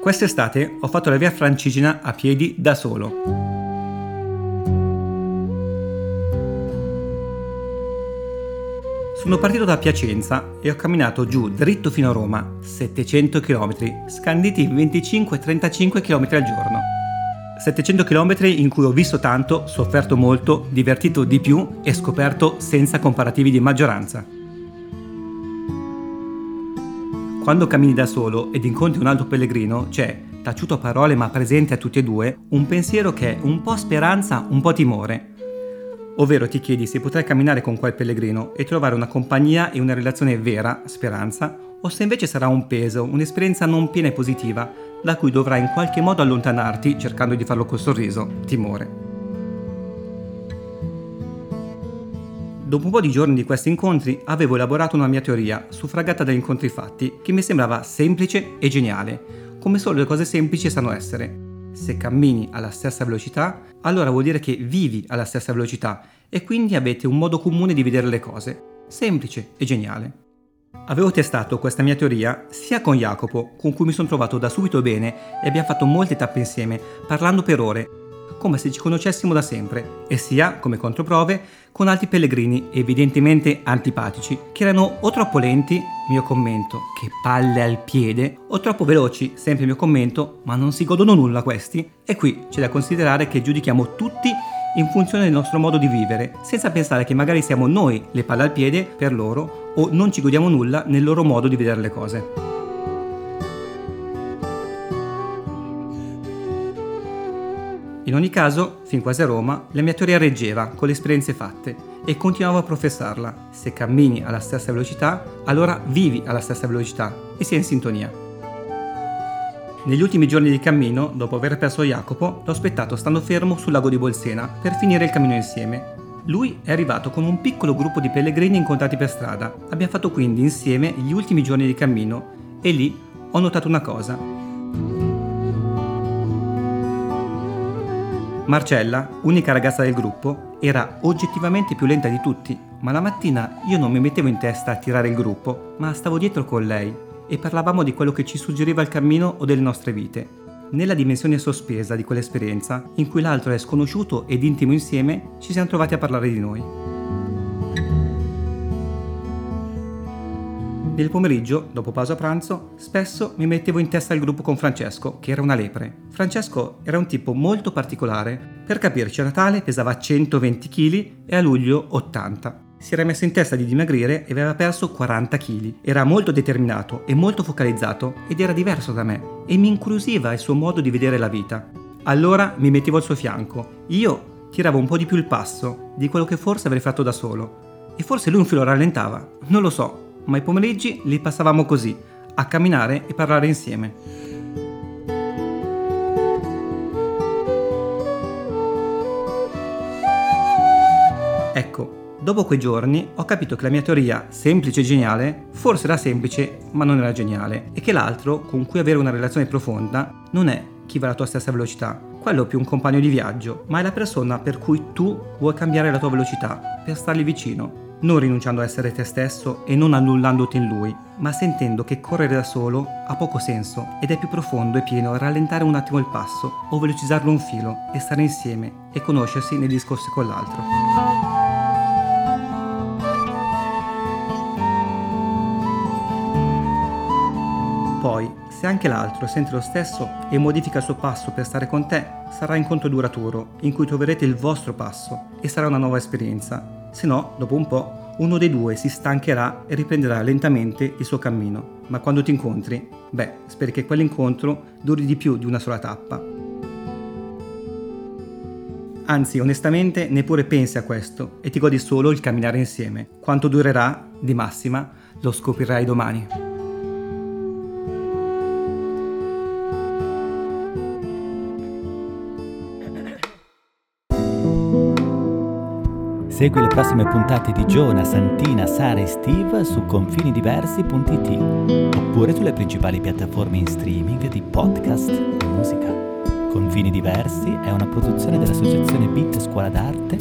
Quest'estate ho fatto la via Francigena a piedi da solo. Sono partito da Piacenza e ho camminato giù dritto fino a Roma, 700 km, scanditi in 25-35 km al giorno. 700 km in cui ho visto tanto, sofferto molto, divertito di più e scoperto senza comparativi di maggioranza. Quando cammini da solo ed incontri un altro pellegrino, c'è, taciuto a parole ma presente a tutti e due, un pensiero che è un po' speranza, un po' timore. Ovvero ti chiedi se potrai camminare con quel pellegrino e trovare una compagnia e una relazione vera, speranza, o se invece sarà un peso, un'esperienza non piena e positiva, da cui dovrai in qualche modo allontanarti cercando di farlo col sorriso, timore. Dopo un po' di giorni di questi incontri avevo elaborato una mia teoria, suffragata dagli incontri fatti, che mi sembrava semplice e geniale, come solo le cose semplici sanno essere. Se cammini alla stessa velocità, allora vuol dire che vivi alla stessa velocità e quindi avete un modo comune di vedere le cose. Semplice e geniale. Avevo testato questa mia teoria sia con Jacopo, con cui mi sono trovato da subito bene e abbiamo fatto molte tappe insieme, parlando per ore, come se ci conoscessimo da sempre, e sia, come controprove, con altri pellegrini evidentemente antipatici, che erano o troppo lenti, mio commento, che palle al piede, o troppo veloci, sempre mio commento, ma non si godono nulla questi. E qui c'è da considerare che giudichiamo tutti in funzione del nostro modo di vivere, senza pensare che magari siamo noi le palle al piede per loro o non ci godiamo nulla nel loro modo di vedere le cose. In ogni caso, fin quasi a Roma, la mia teoria reggeva con le esperienze fatte e continuavo a professarla. Se cammini alla stessa velocità, allora vivi alla stessa velocità e sei in sintonia. Negli ultimi giorni di cammino, dopo aver perso Jacopo, l'ho aspettato stando fermo sul lago di Bolsena per finire il cammino insieme. Lui è arrivato con un piccolo gruppo di pellegrini incontrati per strada. Abbiamo fatto quindi insieme gli ultimi giorni di cammino e lì ho notato una cosa. Marcella, unica ragazza del gruppo, era oggettivamente più lenta di tutti, ma la mattina io non mi mettevo in testa a tirare il gruppo, ma stavo dietro con lei e parlavamo di quello che ci suggeriva il cammino o delle nostre vite. Nella dimensione sospesa di quell'esperienza, in cui l'altro è sconosciuto ed intimo insieme, ci siamo trovati a parlare di noi. Nel pomeriggio, dopo pausa pranzo, spesso mi mettevo in testa il gruppo con Francesco, che era una lepre. Francesco era un tipo molto particolare. Per capirci, a Natale pesava 120 kg e a luglio 80. Si era messo in testa di dimagrire e aveva perso 40 kg. Era molto determinato e molto focalizzato ed era diverso da me e mi incuriosiva il suo modo di vedere la vita. Allora mi mettevo al suo fianco. Io tiravo un po' di più il passo di quello che forse avrei fatto da solo. E forse lui un filo rallentava, non lo so, ma i pomeriggi li passavamo così, a camminare e parlare insieme. Ecco, dopo quei giorni ho capito che la mia teoria, semplice e geniale, forse era semplice ma non era geniale, e che l'altro, con cui avere una relazione profonda, non è chi va alla tua stessa velocità, quello più un compagno di viaggio, ma è la persona per cui tu vuoi cambiare la tua velocità, per stargli vicino, non rinunciando a essere te stesso e non annullandoti in lui, ma sentendo che correre da solo ha poco senso ed è più profondo e pieno rallentare un attimo il passo o velocizzarlo un filo e stare insieme e conoscersi nei discorsi con l'altro. Poi, se anche l'altro sente lo stesso e modifica il suo passo per stare con te, sarà incontro duraturo, in cui troverete il vostro passo e sarà una nuova esperienza, se no, dopo un po', uno dei due si stancherà e riprenderà lentamente il suo cammino. Ma quando ti incontri, beh, speri che quell'incontro duri di più di una sola tappa. Anzi, onestamente, neppure pensi a questo e ti godi solo il camminare insieme. Quanto durerà, di massima, lo scoprirai domani. Segui le prossime puntate di Giona, Santina, Sara e Steve su confinidiversi.it oppure sulle principali piattaforme in streaming di podcast e musica. Confini Diversi è una produzione dell'associazione Beat Scuola d'Arte